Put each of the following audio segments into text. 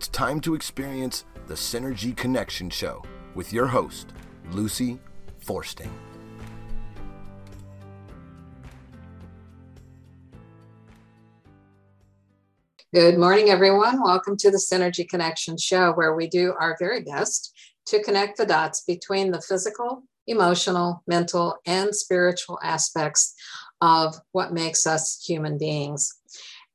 It's time to experience the Synergy Connection Show with your host, Lucy Forsting. Good morning, everyone. Welcome to the Synergy Connection Show, where we do our very best to connect the dots between the physical, emotional, mental, and spiritual aspects of what makes us human beings.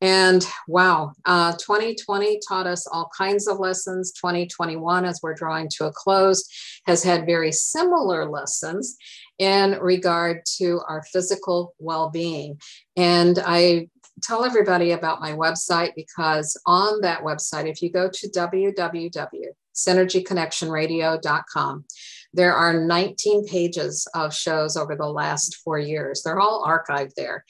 And wow, uh, 2020 taught us all kinds of lessons. 2021, as we're drawing to a close, has had very similar lessons in regard to our physical well being. And I tell everybody about my website because on that website, if you go to www.synergyconnectionradio.com, there are 19 pages of shows over the last four years. They're all archived there.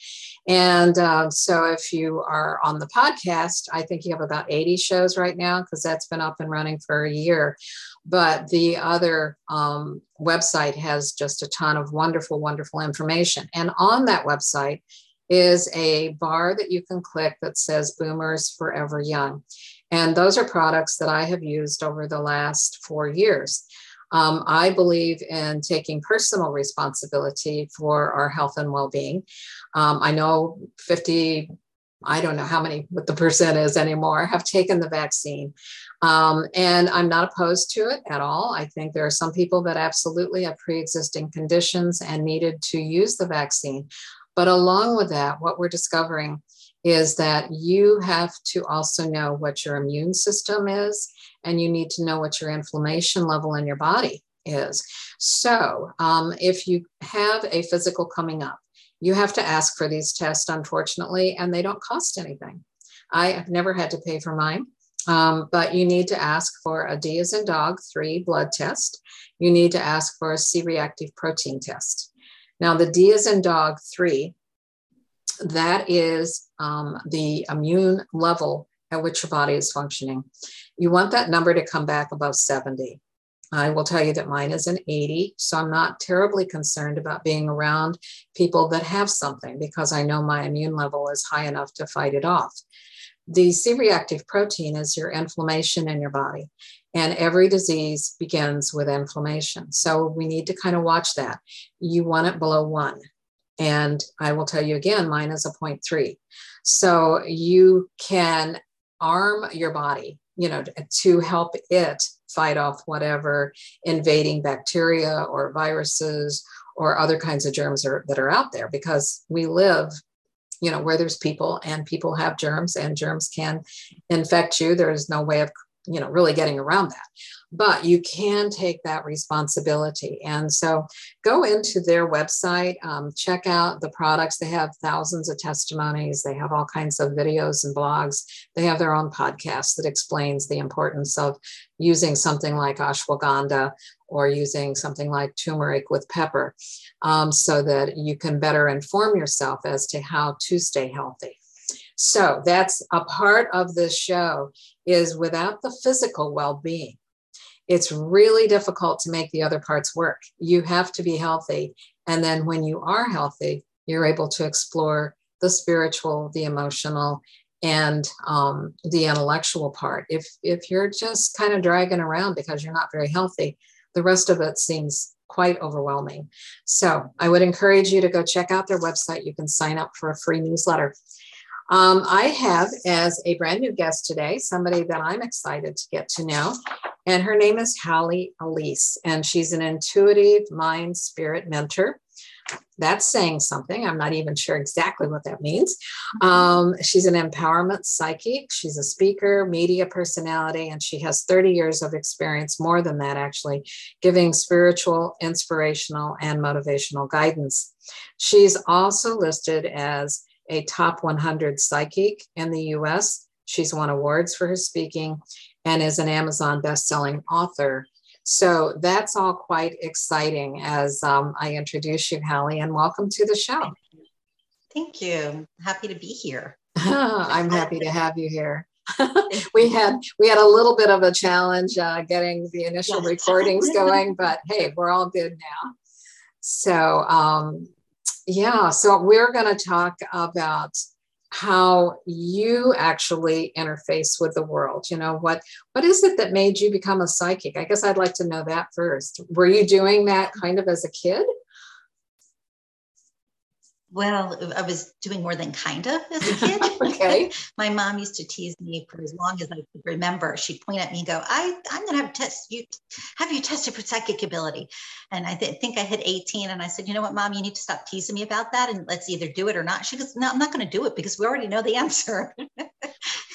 And uh, so if you are on the podcast, I think you have about 80 shows right now because that's been up and running for a year. But the other um, website has just a ton of wonderful, wonderful information. And on that website, is a bar that you can click that says Boomers Forever Young. And those are products that I have used over the last four years. Um, I believe in taking personal responsibility for our health and well being. Um, I know 50, I don't know how many, what the percent is anymore, have taken the vaccine. Um, and I'm not opposed to it at all. I think there are some people that absolutely have pre existing conditions and needed to use the vaccine. But along with that, what we're discovering is that you have to also know what your immune system is, and you need to know what your inflammation level in your body is. So, um, if you have a physical coming up, you have to ask for these tests, unfortunately, and they don't cost anything. I have never had to pay for mine. Um, but you need to ask for a D as in dog, three blood test. You need to ask for a C reactive protein test. Now, the D as in dog three, that is um, the immune level at which your body is functioning. You want that number to come back above 70. I will tell you that mine is an 80, so I'm not terribly concerned about being around people that have something because I know my immune level is high enough to fight it off. The C reactive protein is your inflammation in your body. And every disease begins with inflammation. So we need to kind of watch that. You want it below one. And I will tell you again, mine is a 0.3. So you can arm your body, you know, to help it fight off whatever invading bacteria or viruses or other kinds of germs are, that are out there because we live you know where there's people and people have germs and germs can infect you there's no way of you know really getting around that but you can take that responsibility. And so go into their website um, check out the products. They have thousands of testimonies. They have all kinds of videos and blogs. They have their own podcast that explains the importance of using something like ashwagandha or using something like turmeric with pepper um, so that you can better inform yourself as to how to stay healthy. So that's a part of this show is without the physical well-being, it's really difficult to make the other parts work. You have to be healthy. And then when you are healthy, you're able to explore the spiritual, the emotional, and um, the intellectual part. If if you're just kind of dragging around because you're not very healthy, the rest of it seems quite overwhelming. So I would encourage you to go check out their website. You can sign up for a free newsletter. Um, I have as a brand new guest today somebody that I'm excited to get to know, and her name is Halley Elise, and she's an intuitive mind spirit mentor. That's saying something. I'm not even sure exactly what that means. Um, she's an empowerment psychic. She's a speaker, media personality, and she has 30 years of experience, more than that, actually, giving spiritual, inspirational, and motivational guidance. She's also listed as a top 100 psychic in the US. She's won awards for her speaking and is an Amazon best-selling author. So that's all quite exciting as um, I introduce you, Halley, and welcome to the show. Thank you. Happy to be here. I'm happy to have you here. we had we had a little bit of a challenge uh, getting the initial yes. recordings going, but hey, we're all good now. So um, yeah, so we're going to talk about how you actually interface with the world you know what what is it that made you become a psychic? I guess i'd like to know that first. Were you doing that kind of as a kid well, I was doing more than kind of as a kid. okay. My mom used to tease me for as long as I could remember. She'd point at me and go, I, I'm going to have test you, have you tested for psychic ability? And I th- think I hit 18 and I said, you know what, mom, you need to stop teasing me about that. And let's either do it or not. She goes, no, I'm not going to do it because we already know the answer.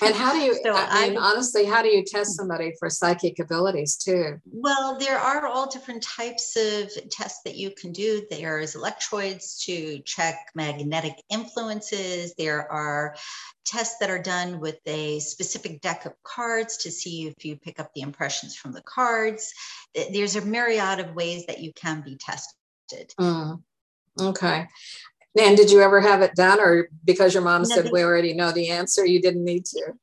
And how do you, so I mean, I, honestly, how do you test somebody for psychic abilities too? Well, there are all different types of tests that you can do. There's electrodes to check magnetic influences. There are tests that are done with a specific deck of cards to see if you pick up the impressions from the cards. There's a myriad of ways that you can be tested. Mm. Okay. And did you ever have it done, or because your mom no, said we already know the answer, you didn't need to?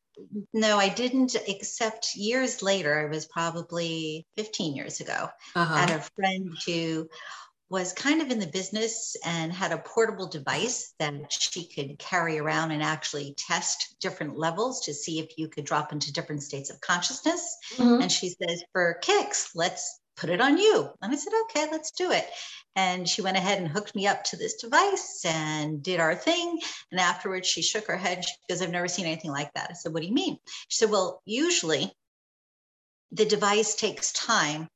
No, I didn't, except years later. It was probably 15 years ago. Uh-huh. I had a friend who was kind of in the business and had a portable device that she could carry around and actually test different levels to see if you could drop into different states of consciousness. Mm-hmm. And she says, for kicks, let's put it on you. And I said, okay, let's do it. And she went ahead and hooked me up to this device and did our thing. And afterwards, she shook her head. She goes, I've never seen anything like that. I said, what do you mean? She said, well, usually the device takes time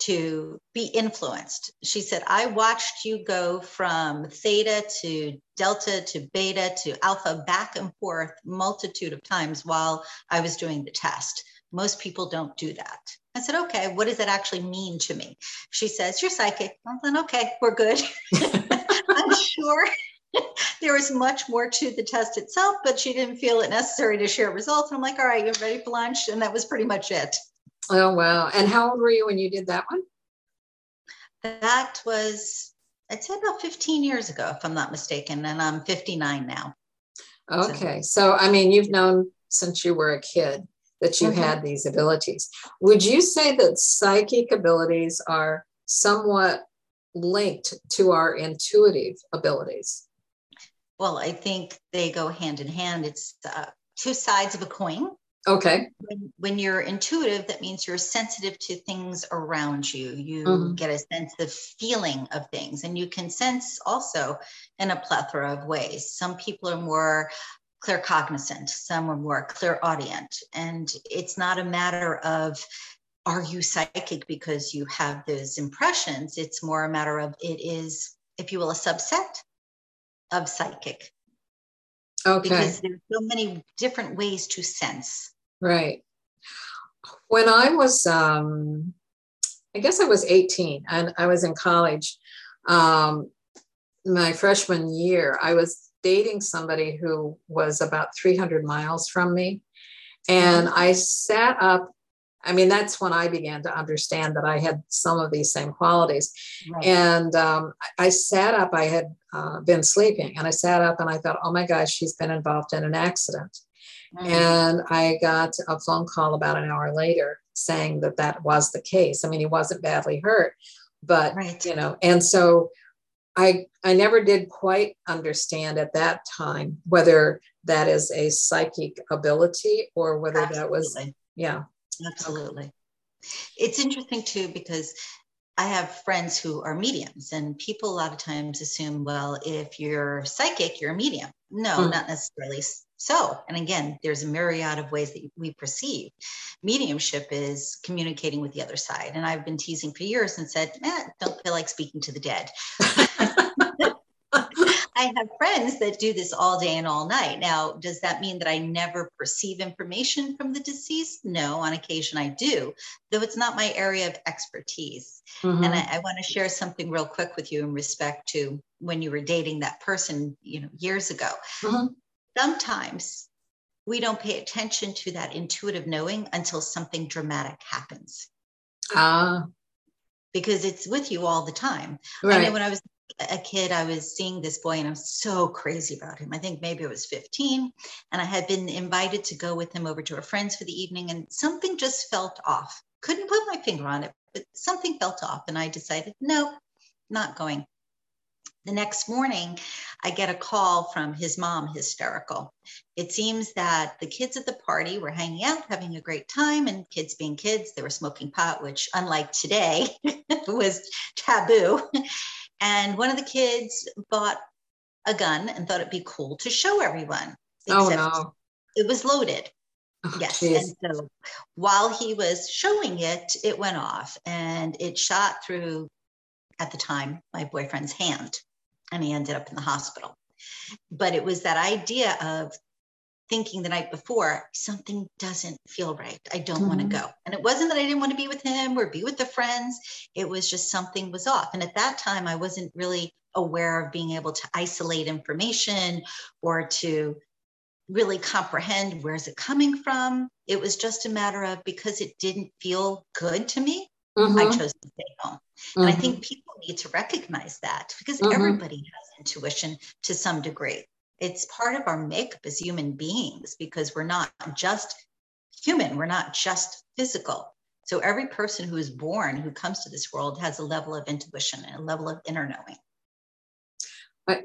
to be influenced. She said, I watched you go from theta to delta to beta to alpha back and forth multitude of times while I was doing the test. Most people don't do that. I said, okay, what does that actually mean to me? She says, you're psychic. I'm like, okay, we're good. I'm sure there was much more to the test itself, but she didn't feel it necessary to share results. I'm like, all right, you're ready for lunch. And that was pretty much it. Oh, wow. And how old were you when you did that one? That was, I'd say about 15 years ago, if I'm not mistaken. And I'm 59 now. Okay. So, so I mean, you've known since you were a kid that you mm-hmm. had these abilities. Would you say that psychic abilities are somewhat linked to our intuitive abilities? Well, I think they go hand in hand. It's uh, two sides of a coin. Okay. When, when, you're intuitive, that means you're sensitive to things around you. You mm-hmm. get a sense of feeling of things, and you can sense also in a plethora of ways. Some people are more claircognizant, some are more clairaudient. And it's not a matter of are you psychic because you have those impressions? It's more a matter of it is, if you will, a subset of psychic. Okay. Because there's so many different ways to sense. Right. When I was, um, I guess I was 18 and I was in college. Um, my freshman year, I was dating somebody who was about 300 miles from me. And I sat up. I mean, that's when I began to understand that I had some of these same qualities. Right. And um, I sat up, I had uh, been sleeping, and I sat up and I thought, oh my gosh, she's been involved in an accident. Mm. And I got a phone call about an hour later saying that that was the case. I mean, he wasn't badly hurt, but right. you know, and so I I never did quite understand at that time whether that is a psychic ability or whether Absolutely. that was yeah. Absolutely. It's interesting too because I have friends who are mediums, and people a lot of times assume, well, if you're psychic, you're a medium. No, mm. not necessarily so, and again, there's a myriad of ways that we perceive. Mediumship is communicating with the other side. And I've been teasing for years and said, eh, don't feel like speaking to the dead. I have friends that do this all day and all night. Now, does that mean that I never perceive information from the deceased? No, on occasion I do, though it's not my area of expertise. Mm-hmm. And I, I want to share something real quick with you in respect to when you were dating that person, you know, years ago. Mm-hmm sometimes we don't pay attention to that intuitive knowing until something dramatic happens. Ah. Uh, because it's with you all the time. Right. I know when I was a kid, I was seeing this boy and I was so crazy about him. I think maybe I was 15 and I had been invited to go with him over to a friend's for the evening and something just felt off. Couldn't put my finger on it, but something felt off. And I decided, no, not going The next morning, I get a call from his mom, hysterical. It seems that the kids at the party were hanging out, having a great time, and kids being kids, they were smoking pot, which, unlike today, was taboo. And one of the kids bought a gun and thought it'd be cool to show everyone. Oh, no. It was loaded. Oh, yes. geez. And so while he was showing it, it went off and it shot through, at the time, my boyfriend's hand and he ended up in the hospital. But it was that idea of thinking the night before, something doesn't feel right. I don't want to go. And it wasn't that I didn't want to be with him or be with the friends. It was just something was off. And at that time, I wasn't really aware of being able to isolate information or to really comprehend where's it coming from. It was just a matter of because it didn't feel good to me, I Mhm, chose to stay home. And I mhm. think people need to recognize that because Mhm. everybody has intuition to some degree. It's part of our makeup as human beings because we're not just human, we're not just physical. So every person who is born, who comes to this world, has a level of intuition and a level of inner knowing.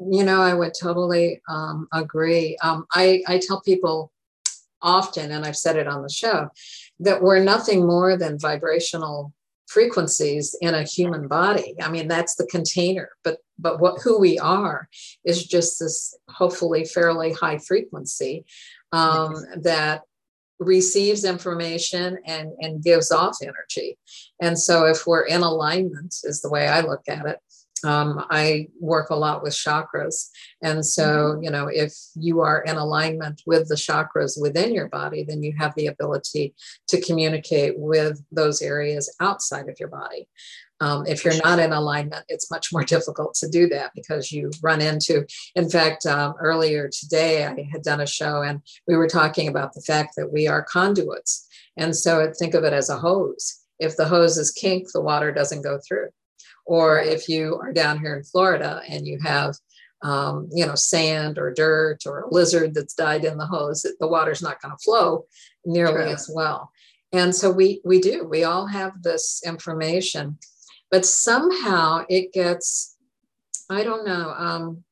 You know, I would totally um, agree. Um, I, I tell people often, and I've said it on the show, that we're nothing more than vibrational frequencies in a human body. I mean, that's the container, but but what who we are is just this hopefully fairly high frequency um, that receives information and and gives off energy. And so, if we're in alignment, is the way I look at it. Um, I work a lot with chakras. And so, you know, if you are in alignment with the chakras within your body, then you have the ability to communicate with those areas outside of your body. Um, if you're not in alignment, it's much more difficult to do that because you run into, in fact, um, earlier today, I had done a show and we were talking about the fact that we are conduits. And so think of it as a hose. If the hose is kinked, the water doesn't go through or if you are down here in Florida and you have, um, you know, sand or dirt or a lizard that's died in the hose, the water's not going to flow nearly True. as well. And so we we do. We all have this information, but somehow it gets, I don't know, um,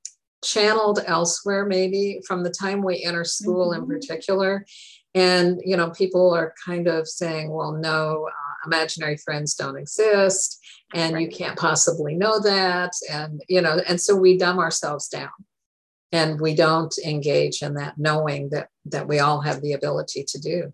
channeled elsewhere. Maybe from the time we enter school in Mhm. particular, and you know, people are kind of saying, "Well, no, uh, imaginary friends don't exist." and you can't possibly know that and you know and so we dumb ourselves down and we don't engage in that knowing that that we all have the ability to do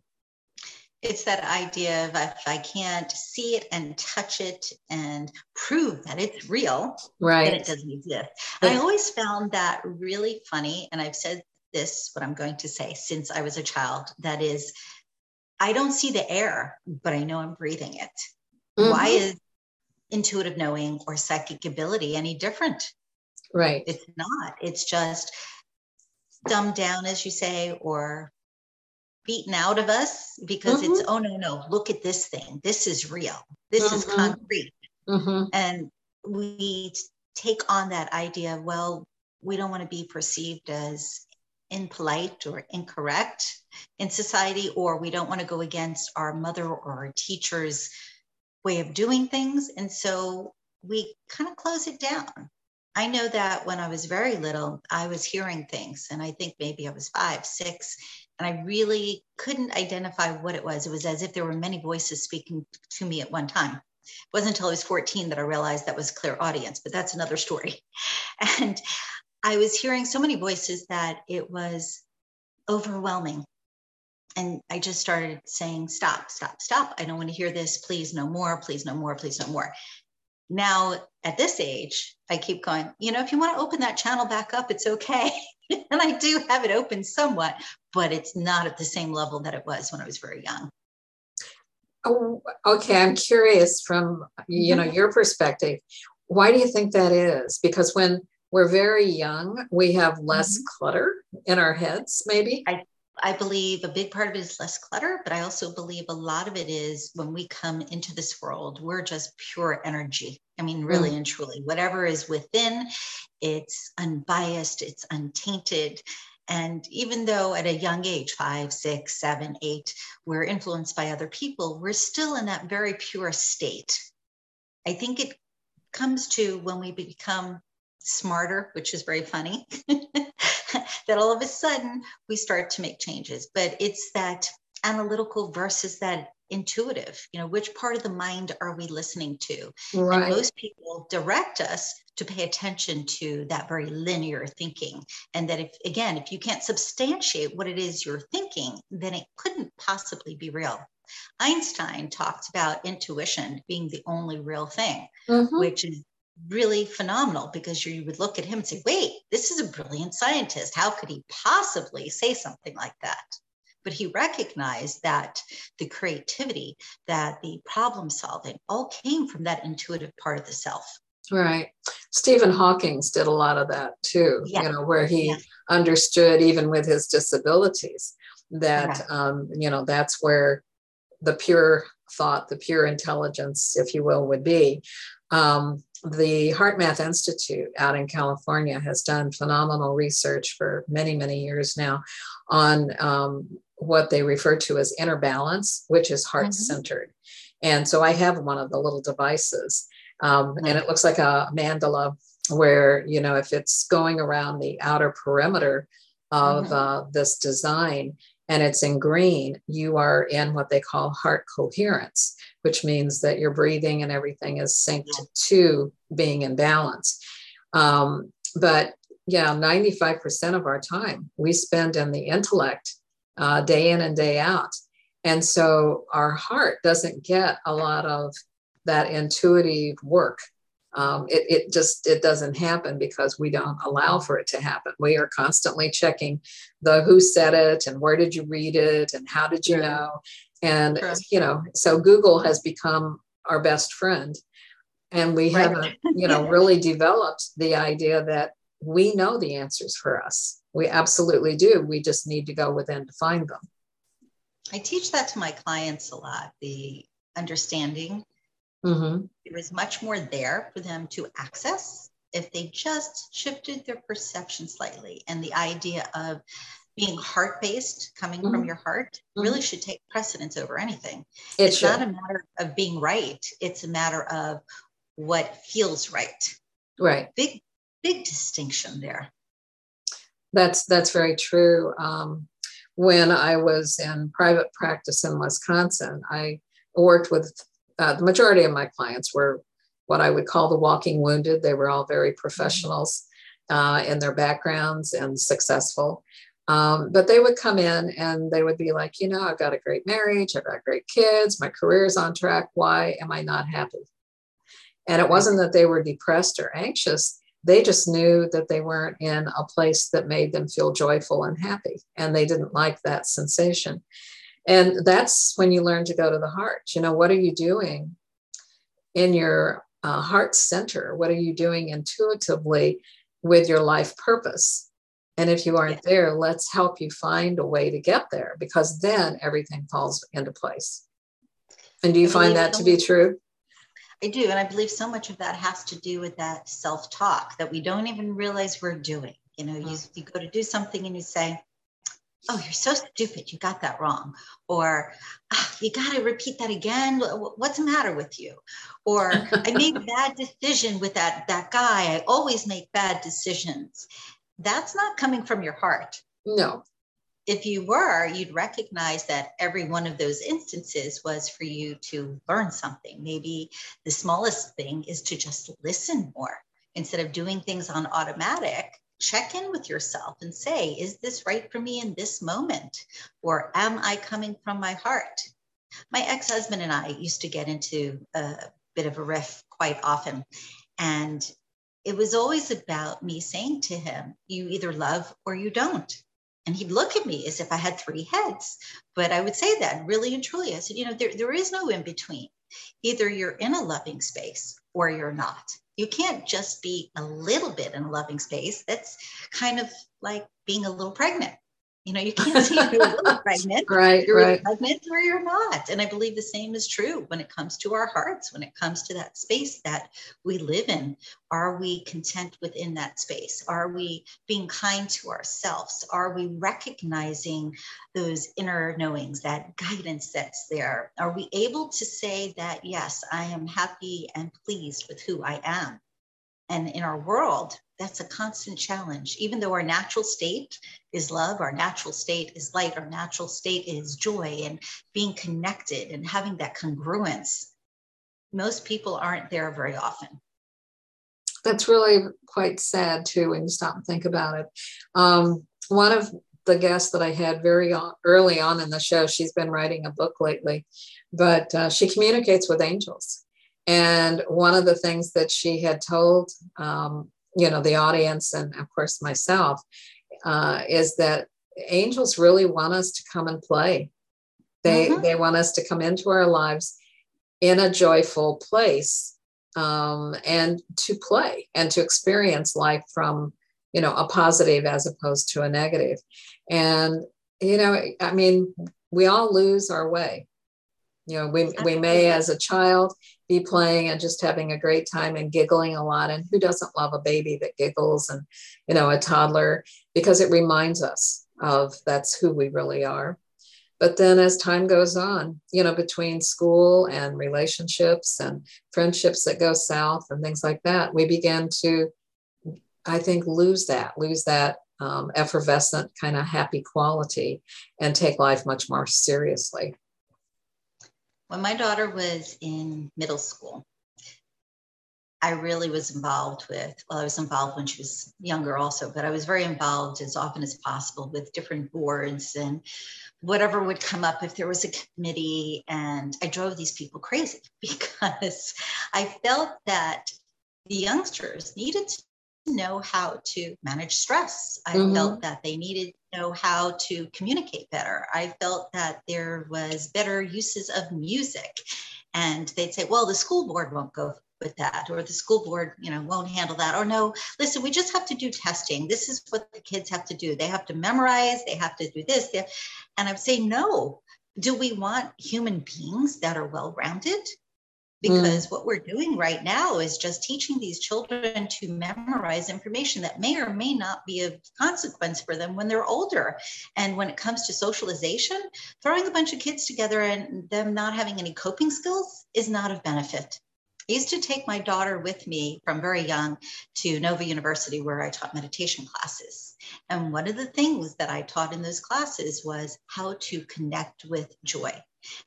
It's that idea of if I can't see it and touch it and prove that it's real, then right it doesn't exist. And I always found that really funny. And I've said this, what I'm going to say, since I was a child that is, I don't see the air, but I know I'm breathing it. Why Mhm. is intuitive knowing or psychic ability any different? right It's not. It's just dumbed down, as you say, or beaten out of us because it's, oh, no, no, look at this thing. This is real. This is Mhm. concrete. Mhm. And we take on that idea well, we don't want to be perceived as impolite or incorrect in society, or we don't want to go against our mother or our teacher's way of doing things. And so we kind of close it down. I know that when I was very little, I was hearing things, and I think maybe I was five, six, and I really couldn't identify what it was. It was as if there were many voices speaking to me at one time. It wasn't until I was 14 that I realized that was clairaudience, but that's another story. And I was hearing so many voices that it was overwhelming. And I just started saying, stop, stop, stop. I don't want to hear this. Please, no more. Please, no more. Please, no more. Now, at this age, I keep going, you know, if you want to open that channel back up, it's okay. and I do have it open somewhat, but it's not at the same level that it was when I was very young. oh, okay i'm curious from you mm-hmm. know your perspective why do you think that is because when we're very young we have less mm-hmm. clutter in our heads maybe I I believe a big part of it is less clutter, but I also believe a lot of it is when we come into this world, we're just pure energy. I mean, really mm. and truly, whatever is within, it's unbiased, it's untainted. And even though at a young age, five, six, seven, eight, we're influenced by other people, we're still in that very pure state. I think it comes to when we become smarter, which is very funny, that all of a sudden we start to make changes. But it's that analytical versus that intuitive. You know, which part of the mind are we listening to? Right. And most people direct us to pay attention to that very linear thinking. And that if, again, if you can't substantiate what it is you're thinking, then it couldn't possibly be real. Einstein talked about intuition being the only real thing, mm-hmm. which is really phenomenal because you would look at him and say, wait, this is a brilliant scientist. How could he possibly say something like that? But he recognized that the creativity, that the problem solving all came from that intuitive part of the self. Right. Stephen Hawking's did a lot of that too, yeah. you know, where he yeah. understood even with his disabilities that, um, you know, that's where the pure thought, the pure intelligence, if you will, would be. Um, the HeartMath Institute out in California has done phenomenal research for many, many years now on um, what they refer to as inner balance, which is heart centered. Mm-hmm. And so I have one of the little devices, um, mm-hmm. and it looks like a mandala where, you know, if it's going around the outer perimeter of mm-hmm. uh, this design, and it's in green, you are in what they call heart coherence, which means that your breathing and everything is synced yeah. to being in balance. Um, but yeah, 95% of our time we spend in the intellect uh, day in and day out. And so our heart doesn't get a lot of that intuitive work um, it, it just it doesn't happen because we don't allow for it to happen. We are constantly checking the who said it and where did you read it and how did you know? And you know so google has become our best friend. And we right. haven't you know really developed the idea that we know the answers for us. We absolutely do. We just need to go within to find them. I teach that to my clients a lot the understanding Mm-hmm. There was much more there for them to access if they just shifted their perception slightly. And the idea of being heart based, coming mm-hmm. from your heart, mm-hmm. really should take precedence over anything. It it's should. not a matter of being right, it's a matter of what feels right. Right. Big, big distinction there. That's that's very true. Um, when I was in private practice in Wisconsin, I worked with uh, the majority of my clients were what I would call the walking wounded. They were all very professionals uh, in their backgrounds and successful. Um, but they would come in and they would be like, you know, I've got a great marriage, I've got great kids, my career is on track. Why am I not happy? And it wasn't that they were depressed or anxious. They just knew that they weren't in a place that made them feel joyful and happy. And they didn't like that sensation. And that's when you learn to go to the heart. You know, what are you doing in your uh, heart center? What are you doing intuitively with your life purpose? And if you aren't there, let's help you find a way to get there because then everything falls into place. And do you find that to be true? I do. And I believe so much of that has to do with that self talk that we don't even realize we're doing. You know, you, mm. you go to do something and you say, oh you're so stupid you got that wrong. Or oh, you got to repeat that again what's the matter with you? Or i made a bad decision with that that guy i always make bad decisions. That's not coming from your heart. No. If you were you'd recognize that every one of those instances was for you to learn something. Maybe the smallest thing is to just listen more instead of doing things on automatic check in with yourself and say, is this right for me in this moment? Or am I coming from my heart? My ex husband and I used to get into a bit of a riff quite often. And it was always about me saying to him, you either love or you don't. And he'd look at me as if I had three heads. But I would say that really and truly. I said, you know, there, there is no in between. Either you're in a loving space or you're not you can't just be a little bit in a loving space. That's kind of like being a little pregnant. You know, you can't say you're pregnant. right. You're right. pregnant or you're not. And I believe the same is true when it comes to our hearts, when it comes to that space that we live in. Are we content within that space? Are we being kind to ourselves? Are we recognizing those inner knowings, that guidance that's there? Are we able to say that, yes, I am happy and pleased with who I am? And in our world, that's a constant challenge. Even though our natural state is love, our natural state is light, our natural state is joy and being connected and having that congruence, most people aren't there very often. That's really quite sad too when you stop and think about it. Um, one of the guests that I had very on, early on in the show, she's been writing a book lately, but uh, she communicates with angels. And one of the things that she had told, um, you know, the audience and of course myself, uh, is that angels really want us to come and play. They mm-hmm. they want us to come into our lives in a joyful place um, and to play and to experience life from you know a positive as opposed to a negative. negative and you know i mean we all lose our way you know we, we may as a child be playing and just having a great time and giggling a lot. And who doesn't love a baby that giggles and you know a toddler? Because it reminds us of that's who we really are. But then as time goes on you know between school and relationships and friendships that go south and things like that we begin to i think lose that lose that um, effervescent kind of happy quality and take life much more seriously when my daughter was in middle school, I really was involved with, well, I was involved when she was younger also, but I was very involved as often as possible with different boards and whatever would come up if there was a committee. And I drove these people crazy because I felt that the youngsters needed to know how to manage stress. I mm-hmm. felt that they needed know how to communicate better. I felt that there was better uses of music. And they'd say, well, the school board won't go with that or the school board you know won't handle that or no listen we just have to do testing this is what the kids have to do they have to memorize they have to do this and i'm saying no do we want human beings that are well rounded because mm. what we're doing right now is just teaching these children to memorize information that may or may not be of consequence for them when they're older and when it comes to socialization throwing a bunch of kids together and them not having any coping skills is not of benefit I used to take my daughter with me from very young to Nova University, where I taught meditation classes. And one of the things that I taught in those classes was how to connect with joy.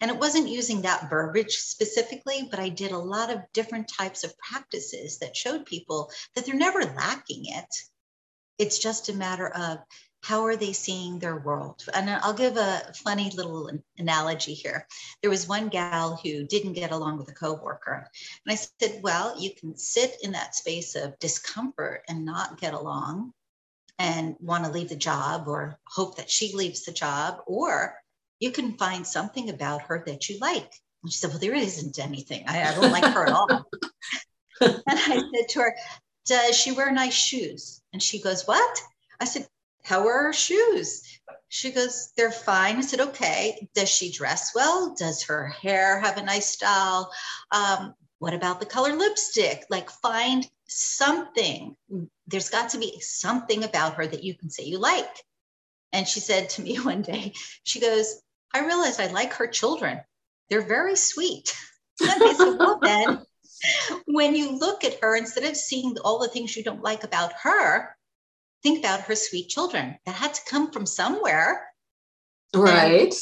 And it wasn't using that verbiage specifically, but I did a lot of different types of practices that showed people that they're never lacking it. It's just a matter of how are they seeing their world? And I'll give a funny little analogy here. There was one gal who didn't get along with a coworker. And I said, well, you can sit in that space of discomfort and not get along and want to leave the job or hope that she leaves the job, or you can find something about her that you like. And she said, Well, there isn't anything. I, I don't like her at all. and I said to her, Does she wear nice shoes? And she goes, What? I said, How are her shoes? She goes, They're fine. I said, Okay. Does she dress well? Does her hair have a nice style? Um, what about the color lipstick? Like, find something. There's got to be something about her that you can say you like. And she said to me one day, She goes, I realized I like her children. They're very sweet. I said, well, then, when you look at her, instead of seeing all the things you don't like about her, think about her sweet children. That had to come from somewhere. Right. And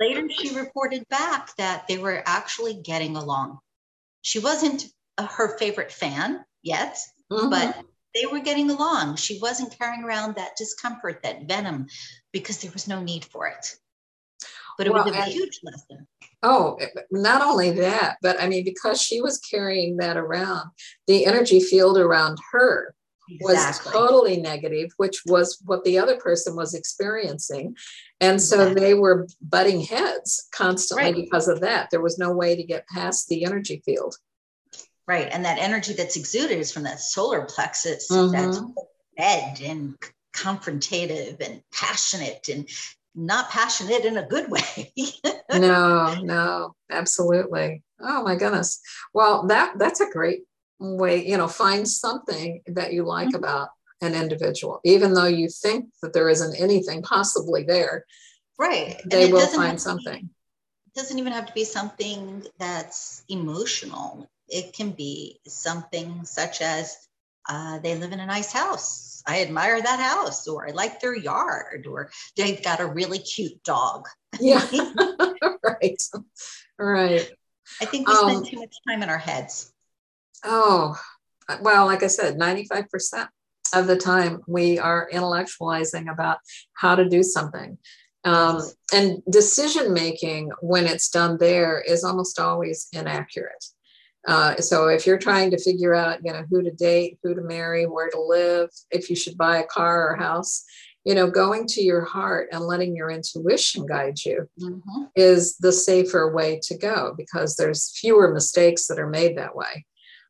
later, she reported back that they were actually getting along. She wasn't a, her favorite fan yet, mm-hmm. but they were getting along. She wasn't carrying around that discomfort, that venom, because there was no need for it but it well, was a huge lesson. Oh, not only that, but I mean, because she was carrying that around, the energy field around her exactly. was totally negative, which was what the other person was experiencing. And so exactly. they were butting heads constantly right. because of that. There was no way to get past the energy field. Right. And that energy that's exuded is from that solar plexus mm-hmm. that's red and confrontative and passionate and not passionate in a good way. no, no, absolutely. Oh my goodness. Well, that that's a great way, you know, find something that you like mm-hmm. about an individual, even though you think that there isn't anything possibly there. Right. They will find something. It doesn't even have to be something that's emotional. It can be something such as uh, they live in a nice house. I admire that house, or I like their yard, or they've got a really cute dog. Yeah, right, right. I think we spend um, too much time in our heads. Oh, well, like I said, 95% of the time we are intellectualizing about how to do something. Um, and decision making, when it's done there, is almost always inaccurate. Uh, so if you're trying to figure out, you know, who to date, who to marry, where to live, if you should buy a car or house, you know, going to your heart and letting your intuition guide you mm-hmm. is the safer way to go because there's fewer mistakes that are made that way.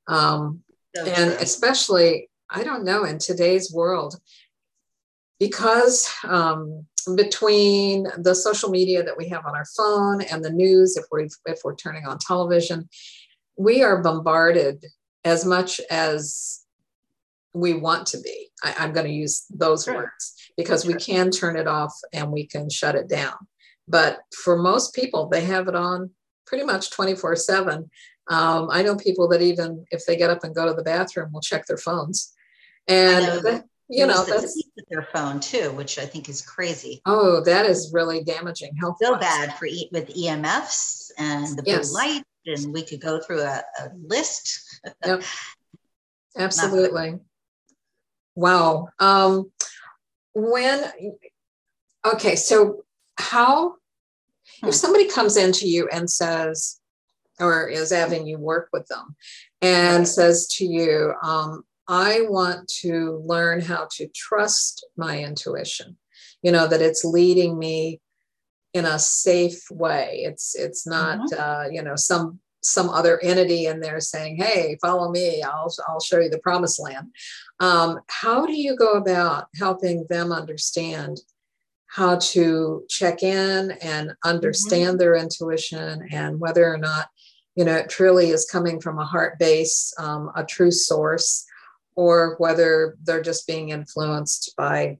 Um, and especially, I don't know, in today's world, because um, between the social media that we have on our phone and the news, if we're if we're turning on television, we are bombarded as much as we want to be. I, am going to use those sure. words because sure. we can turn it off and we can shut it down. But for most people, they have it on pretty much 24 7. Um, I know people that even if they get up and go to the bathroom, will check their phones. And, know you know, that's their phone too, which I think is crazy. Oh, that is really damaging health. So bad for eat with EMFs and the blue yes. light and we could go through a, a list. Yep. Absolutely. wow. Um, when, okay, so how, hmm. if somebody comes into you and says, or is having you work with them and says to you, um, I want to learn how to trust my intuition, you know, that it's leading me in a safe way. It's it's not mm-hmm. uh, you know some some other entity in there saying, "Hey, follow me. I'll I'll show you the promised land." Um, how do you go about helping them understand how to check in and understand mm-hmm. their intuition and whether or not you know it truly is coming from a heart base, um, a true source, or whether they're just being influenced by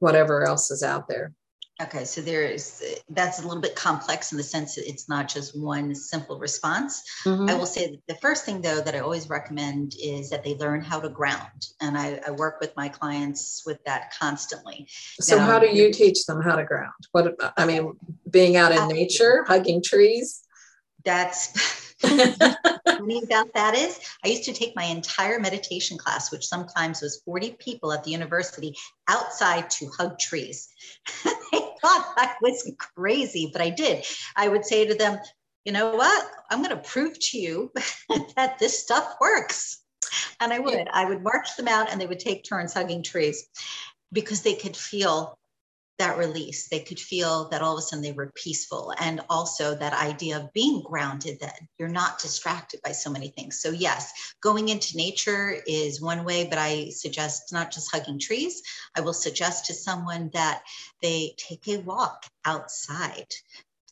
whatever else is out there? Okay, so there is that's a little bit complex in the sense that it's not just one simple response. Mm-hmm. I will say that the first thing though that I always recommend is that they learn how to ground, and I, I work with my clients with that constantly. So, now, how do you teach them how to ground? What I mean, being out in nature, hugging trees. That's funny about that is I used to take my entire meditation class, which sometimes was 40 people at the university, outside to hug trees. they thought I was crazy, but I did. I would say to them, you know what? I'm going to prove to you that this stuff works. And I would. I would march them out and they would take turns hugging trees because they could feel that release. They could feel that all of a sudden they were peaceful. And also that idea of being grounded, that you're not distracted by so many things. So, yes, going into nature is one way, but I suggest not just hugging trees. I will suggest to someone that they take a walk outside.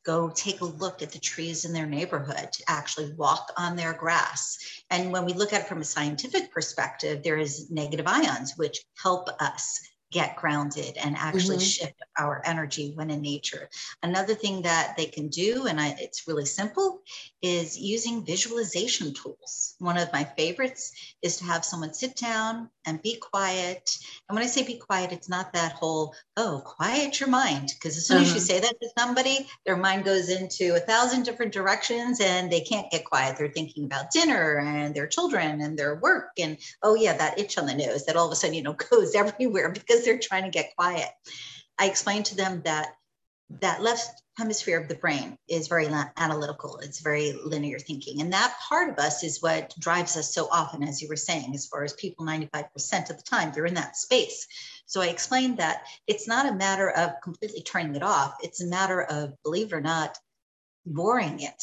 Go take a look at the trees in their neighborhood, actually walk on their grass. And when we look at it from a scientific perspective, there is negative ions, which help us get grounded and actually mm-hmm. shift our energy when in nature. Another thing that they can do, and I, it's really simple, is using visualization tools. One of my favorites is to have someone sit down and be quiet. And when I say be quiet, it's not that whole, oh, quiet your mind. Because as soon uh-huh. as you uh-huh. say that to somebody, their mind goes into a thousand different directions and they can't get quiet. They're thinking about dinner and their children and their work. And oh, yeah, that itch on the nose that all of a sudden, you know, goes everywhere because they're trying to get quiet. I explained to them that that left hemisphere of the brain is very analytical. It's very linear thinking. And that part of us is what drives us so often as you were saying as far as people 95% of the time they're in that space. So i explained that it's not a matter of completely turning it off. It's a matter of believe it or not boring it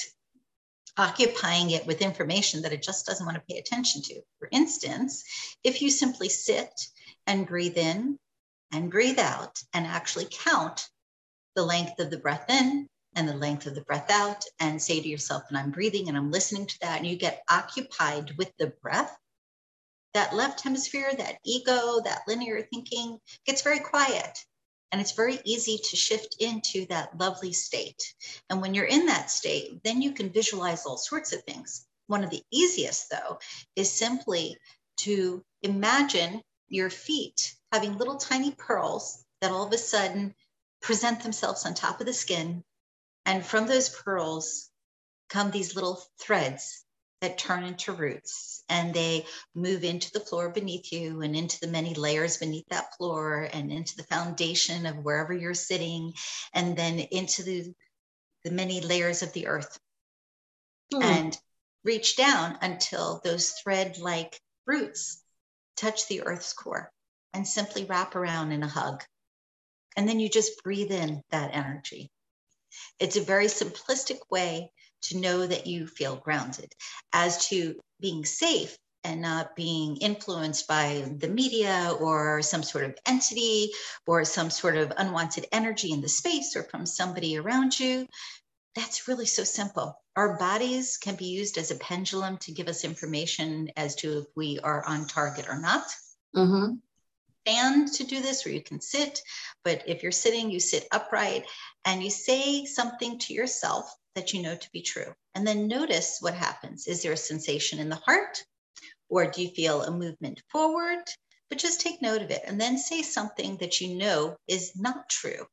occupying it with information that it just doesn't want to pay attention to. For instance if you simply sit and breathe in and breathe out and actually count the length of the breath in and the length of the breath out and say to yourself, and I'm breathing and I'm listening to that, and you get occupied with the breath, that left hemisphere, that ego, that linear thinking gets very quiet. And it's very easy to shift into that lovely state. And when you're in that state, then you can visualize all sorts of things. One of the easiest, though, is simply to imagine your feet having little tiny pearls that all of a sudden present themselves on top of the skin. And from those pearls come these little threads that turn into roots and they move into the floor beneath you and into the many layers beneath that floor and into the foundation of wherever you're sitting and then into the, the many layers of the earth mm. and reach down until those thread like roots touch the earth's core and simply wrap around in a hug. And then you just breathe in that energy. It's a very simplistic way to know that you feel grounded. As to being safe and not being influenced by the media or some sort of entity or some sort of unwanted energy in the space or from somebody around you, that's really so simple. Our bodies can be used as a pendulum to give us information as to if we are on target or not. Mm-hmm stand to do this or you can sit. But if you're sitting, you sit upright and you say something to yourself that you know to be true. And then notice what happens. Is there a sensation in the heart? Or do you feel a movement forward? But just take note of it and then say something that you know is not true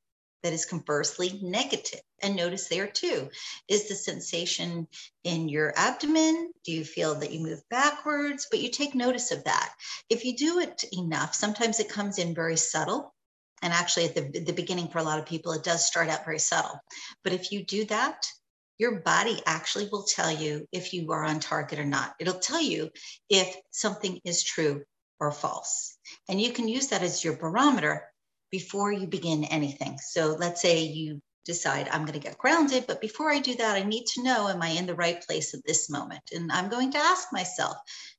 that is conversely negative. And notice there too is the sensation in your abdomen? Do you feel that you move backwards? But you take notice of that. If you do it enough, sometimes it comes in very subtle. And actually, at the, the beginning, for a lot of people, it does start out very subtle. But if you do that, your body actually will tell you if you are on target or not. It'll tell you if something is true or false. And you can use that as your barometer before you begin anything. So let's say you decide I'm going to get grounded, but before I do that, I need to know am I in the right place at this moment? And I'm going to ask myself,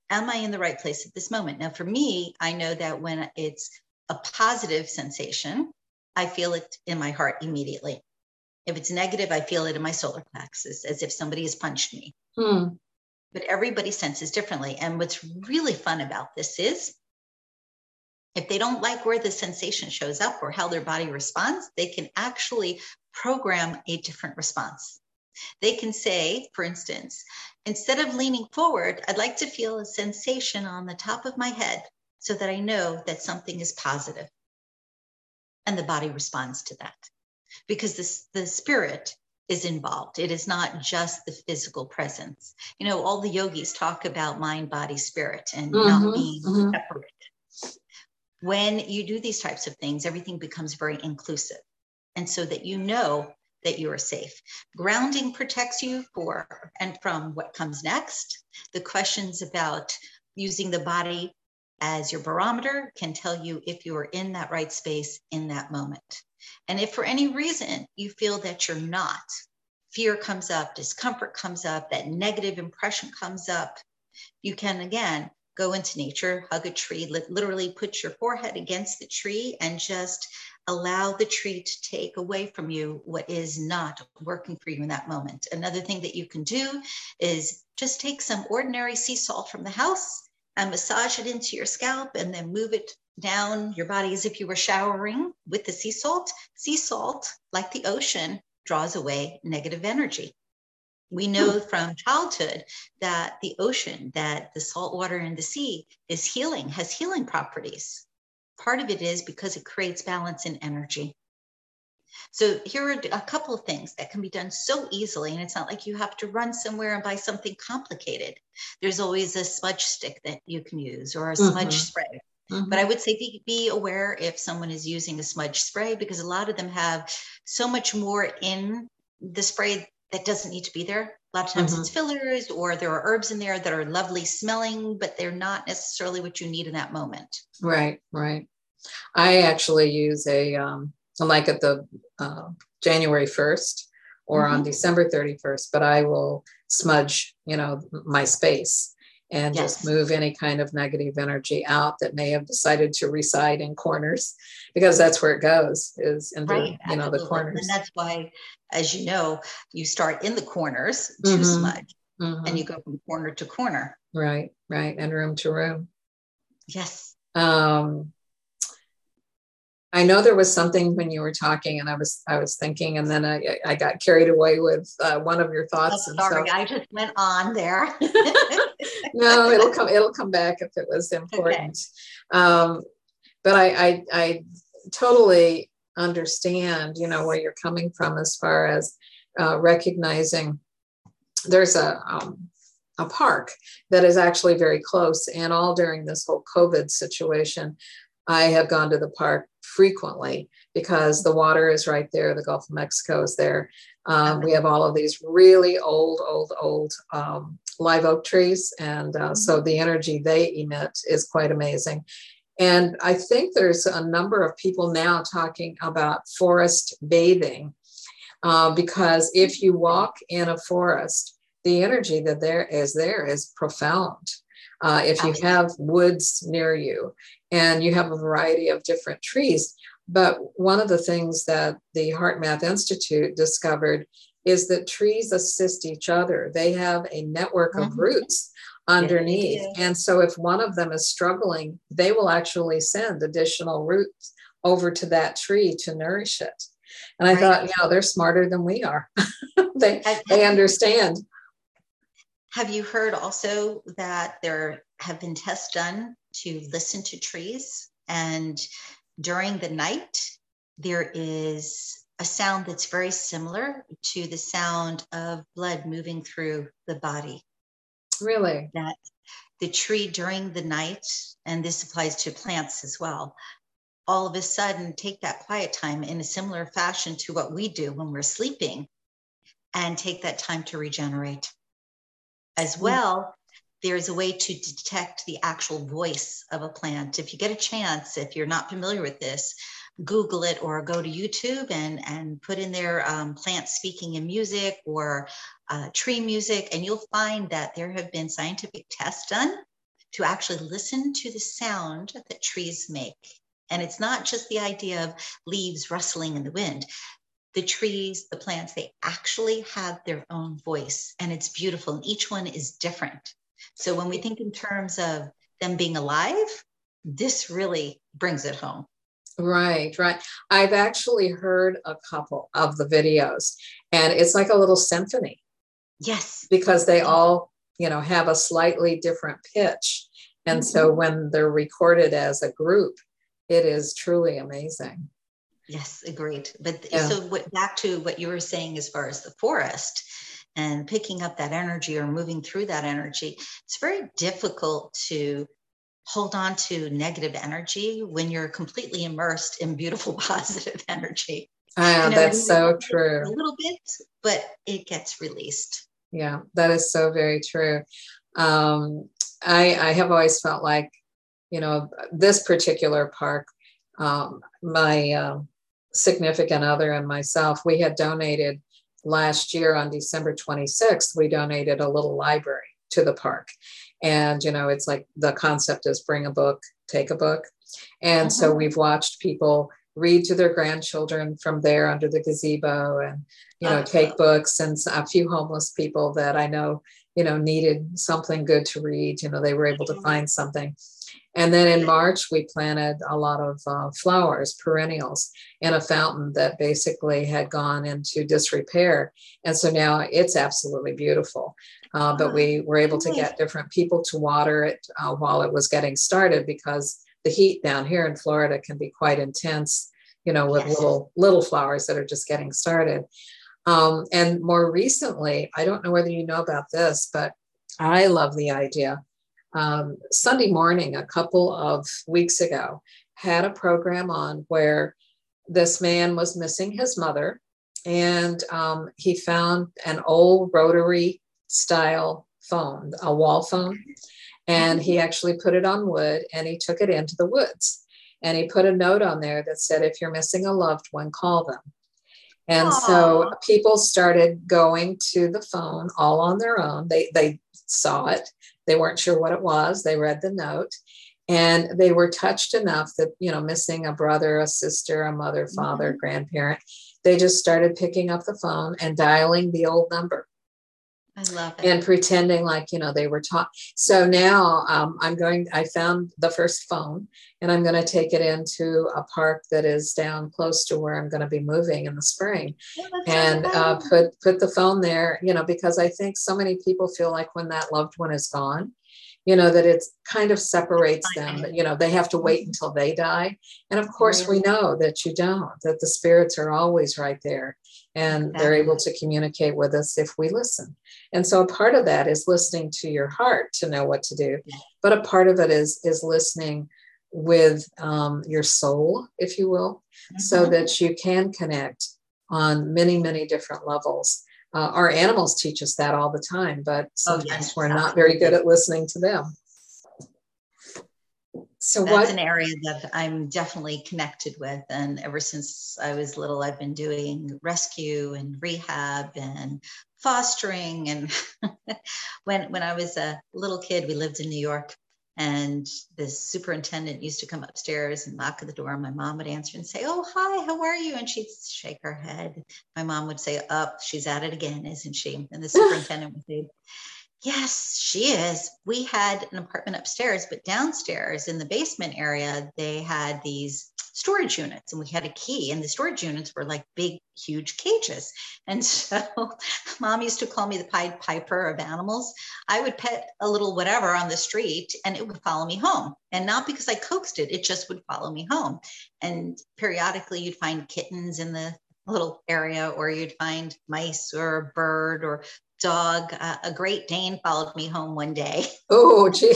am I in the right place at this moment? Now, for me, I know that when it's a positive sensation, I feel it in my heart immediately. If it's negative, I feel it in my solar plexus as if somebody has punched me. Hmm. But everybody senses differently. And what's really fun about this is if they don't like where the sensation shows up or how their body responds, they can actually program a different response. They can say, for instance, instead of leaning forward, I'd like to feel a sensation on the top of my head so that I know that something is positive. And the body responds to that because this, the spirit is involved. It is not just the physical presence. You know, all the yogis talk about mind, body, spirit and mm-hmm, not being mm-hmm. separate when you do these types of things, everything becomes very inclusive. And so that you know that you are safe. Grounding protects you for and from what comes next. The questions about using the body as your barometer can tell you if you are in that right space in that moment. And if for any reason you feel that you're not, fear comes up, discomfort comes up, that negative impression comes up, you can again go into nature, hug a tree, literally put your forehead against the tree and just allow the tree to take away from you what is not working for you in that moment. Another thing that you can do is just take some ordinary sea salt from the house and massage it into your scalp and then move it down your body as if you were showering with the sea salt. Sea salt, like the ocean, draws away negative energy. We know from childhood that the ocean, that the salt water in the sea is healing, has healing properties. Part of it is because it creates balance in energy. So here are a couple of things that can be done so easily, and it's not like you have to run somewhere and buy something complicated. There's always a smudge stick that you can use or a mm-hmm. smudge spray. Mm-hmm. But I would say be, be aware if someone is using a smudge spray because a lot of them have so much more in the spray that doesn't need to be there. A lot of times mm-hmm. it's fillers or there are herbs in there that are lovely smelling, but they're not necessarily what you need in that moment. Right, right. I actually use a, um, like at the uh, January 1st or mm-hmm. on December 31st, but I will smudge, you know, my space and yes. just move any kind of negative energy out that may have decided to reside in corners because that's where it goes is in right, the, you know the corners and that's why as you know you start in the corners to mm-hmm. smudge mm-hmm. and you go from corner to corner right right and room to room yes um I know there was something when you were talking, and I was I was thinking, and then I I got carried away with uh, one of your thoughts. Oh, sorry, so, I just went on there. no, it'll come it'll come back if it was important. Okay. Um, but I, I I totally understand, you know, where you're coming from as far as uh, recognizing there's a um, a park that is actually very close, and all during this whole COVID situation, I have gone to the park frequently because the water is right there. The Gulf of Mexico is there. Um, we have all of these really old, old, old um, live oak trees. And uh, so mm-hmm. the energy they emit is quite amazing. And I think there's a number of people now talking about forest bathing uh, because if you walk in a forest, the energy that there is there is profound. Uh, if you have woods near you and you have a variety of different trees. But one of the things that the HeartMath Institute discovered is that trees assist each other. They have a network of mm-hmm. roots underneath. Yeah, and so if one of them is struggling, they will actually send additional roots over to that tree to nourish it. And I right. thought, yeah, they're smarter than we are. they, they understand. Have you heard also that there have been tests done to listen to trees? And during the night, there is a sound that's very similar to the sound of blood moving through the body. Really? That the tree during the night, and this applies to plants as well, all of a sudden take that quiet time in a similar fashion to what we do when we're sleeping and take that time to regenerate. As mm. well, there's a way to detect the actual voice of a plant. If you get a chance, if you're not familiar with this, Google it or go to YouTube and, and put in there um, plants speaking in music or uh, tree music, and you'll find that there have been scientific tests done to actually listen to the sound that trees make. And it's not just the idea of leaves rustling in the wind the trees, the plants, they actually have their own voice and it's beautiful. And each one is different. So when we think in terms of them being alive, this really brings it home. Right, right. I've actually heard a couple of the videos and it's like a little symphony. Yes. Because they all, you know, have a slightly different pitch. And mm-hmm. so when they're recorded as a group, it is truly amazing. Yes, agreed. But yeah. so what, back to what you were saying as far as the forest and picking up that energy or moving through that energy, it's very difficult to hold on to negative energy when you're completely immersed in beautiful positive energy. Ah, you know, that's so true. A little bit, but it gets released. Yeah, that is so very true. Um, I, I have always felt like, you know, this particular park, um, my uh, significant other and myself, we had donated last year on December 26th, we donated a little library to the park. And, you know, it's like the concept is bring a book, take a book. And so mm-hmm. we've watched people read to their grandchildren from there under the gazebo and, you know, take books and a few homeless people that I know, you know, needed something good to read. You know, they were able to mm-hmm. find something. And then in March, we planted a lot of uh, flowers, perennials, in a fountain that basically had gone into disrepair. And so now it's absolutely beautiful. Uh, but we were able to get different people to water it uh, while it was getting started because the heat down here in Florida can be quite intense, you know, with yes. little little flowers that are just getting started. Um, and more recently, I don't know whether you know about this, but I love the idea um, Sunday morning, a couple of weeks ago, had a program on where this man was missing his mother, and um, he found an old rotary style phone, a wall phone, and he actually put it on wood and he took it into the woods. And he put a note on there that said, if you're missing a loved one, call them. And Aww. so people started going to the phone all on their own. They, they saw it they weren't sure what it was. They read the note and they were touched enough that, you know, missing a brother, a sister, a mother, father, mm-hmm. grandparent, they just started picking up the phone and dialing the old number. I love it. And pretending like, you know, they were taught. So now um, I'm going, I found the first phone and I'm going to take it into a park that is down close to where I'm going to be moving in the spring oh, and uh, put, put the phone there, you know, because I think so many people feel like when that loved one is gone, you know that it kind of separates them you know they have to wait mm-hmm. until they die and of course we know that you don't that the spirits are always right there and they're able to communicate with us if we listen. And so a part of that is listening to your heart to know what to do but a part of it is is listening with um, your soul if you will mm-hmm. so that you can connect on many many different levels. Uh, our animals teach us that all the time, but sometimes oh, yes, we're not very good at listening to them. So that's what, an area that I'm definitely connected with, and ever since I was little, I've been doing rescue and rehab and fostering. And when when I was a little kid, we lived in New York, and the superintendent used to come upstairs and knock at the door. And My mom would answer and say, Oh, hi, how are you? And she'd shake her head. My mom would say, Up, oh, she's at it again, isn't she? And the superintendent would say, Yes, she is. We had an apartment upstairs, but downstairs in the basement area, they had these storage units and we had a key and the storage units were like big huge cages. And so mom used to call me the pied piper of animals. I would pet a little whatever on the street and it would follow me home. And not because i coaxed it it just would follow me home. And periodically you'd find kittens in the little area or you'd find mice or a bird or dog uh, a great dane followed me home one day oh gee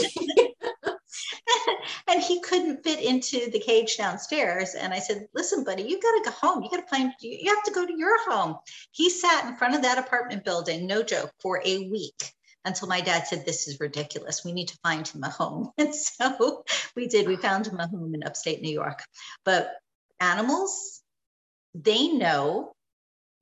and he couldn't fit into the cage downstairs. And I said, listen, buddy, you got to go home. You got to plan, you have to go to your home. He sat in front of that apartment building, no joke, for a week until my dad said, This is ridiculous. We need to find him a home. And so we did. We found him a home in upstate New York. But animals, they know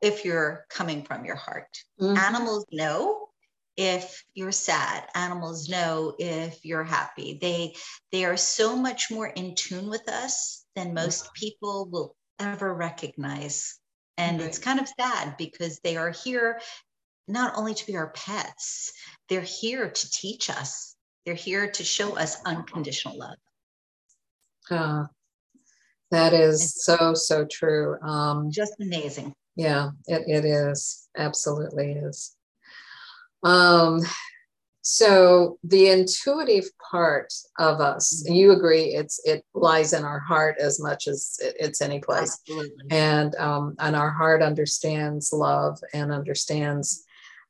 if you're coming from your heart. Mm-hmm. Animals know if you're sad. Animals know if you're happy. They they are so much more in tune with us than most people will ever recognize. And right. it's kind of sad because they are here not only to be our pets they're here to teach us. They're here to show us unconditional love. Uh, that is so so true. Um, just amazing yeah it, it is absolutely is um, so the intuitive part of us, mm-hmm. you agree, it's it lies in our heart as much as it, it's any place, Absolutely. and um, and our heart understands love and understands,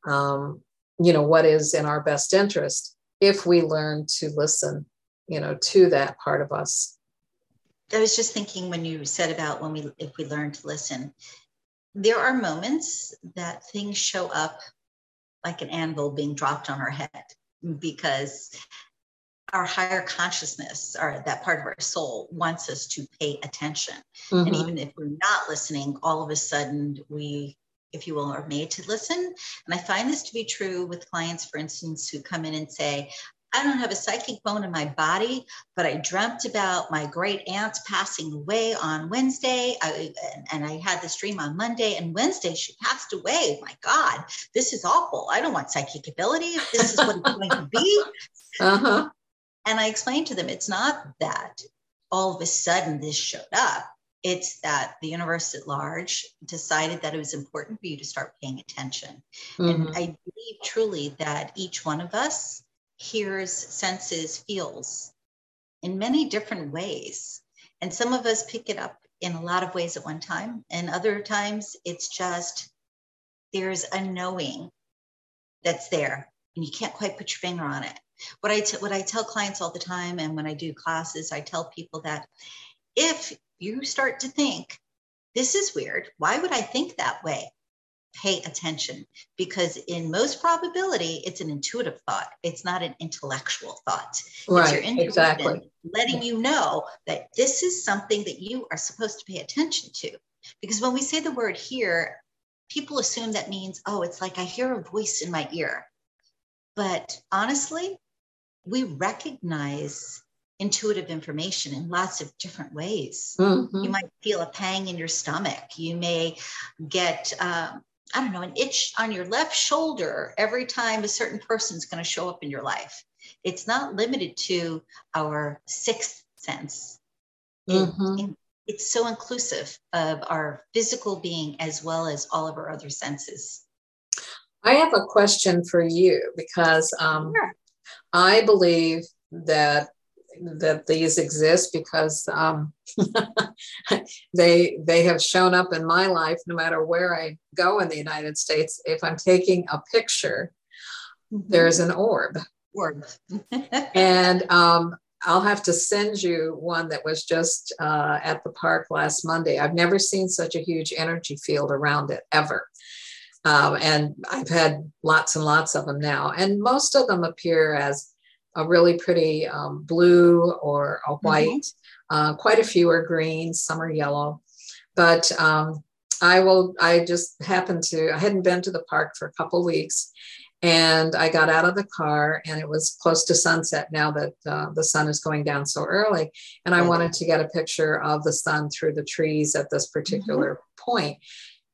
um, you know, what is in our best interest if we learn to listen, you know, to that part of us. I was just thinking when you said about when we if we learn to listen, there are moments that things show up like an anvil being dropped on our head because our higher consciousness or that part of our soul wants us to pay attention mm-hmm. and even if we're not listening all of a sudden we if you will are made to listen and i find this to be true with clients for instance who come in and say I don't have a psychic bone in my body, but I dreamt about my great aunt's passing away on Wednesday. I, and I had this dream on Monday, and Wednesday she passed away. My God, this is awful. I don't want psychic ability this is what it's going to be. Uh-huh. And I explained to them it's not that all of a sudden this showed up. It's that the universe at large decided that it was important for you to start paying attention. Mm-hmm. And I believe truly that each one of us hears, senses, feels in many different ways. And some of us pick it up in a lot of ways at one time, and other times it's just there's a knowing that's there, and you can't quite put your finger on it. What I, t- what I tell clients all the time, and when I do classes, I tell people that if you start to think, this is weird, why would I think that way? Pay attention because in most probability it's an intuitive thought it's not an intellectual thought right exactly letting you know that this is something that you are supposed to pay attention to because when we say the word hear people assume that means oh it's like i hear a voice in my ear but honestly we recognize intuitive information in lots of different ways. Mm-hmm. You might feel a pang in your stomach. You may get um, I don't know, an itch on your left shoulder every time a certain person is going to show up in your life. It's not limited to our sixth sense. Mm-hmm. It, it's so inclusive of our physical being as well as all of our other senses. I have a question for you because um, sure. I believe that that these exist because um, they they have shown up in my life no matter where I go in the United States. If I'm taking a picture, mm-hmm. there's an orb. Orb. and um, I'll have to send you one that was just uh, at the park last Monday. I've never seen such a huge energy field around it ever. Um, and I've had lots and lots of them now. And most of them appear as a really pretty um, blue or a mm-hmm. white. Mm-hmm. Uh, quite a few are green, some are yellow. But um, I will, I just happened to, I hadn't been to the park for a couple weeks. And I got out of the car, and it was close to sunset now that uh, the sun is going down so early. And I wanted to get a picture of the sun through the trees at this particular mm-hmm. point.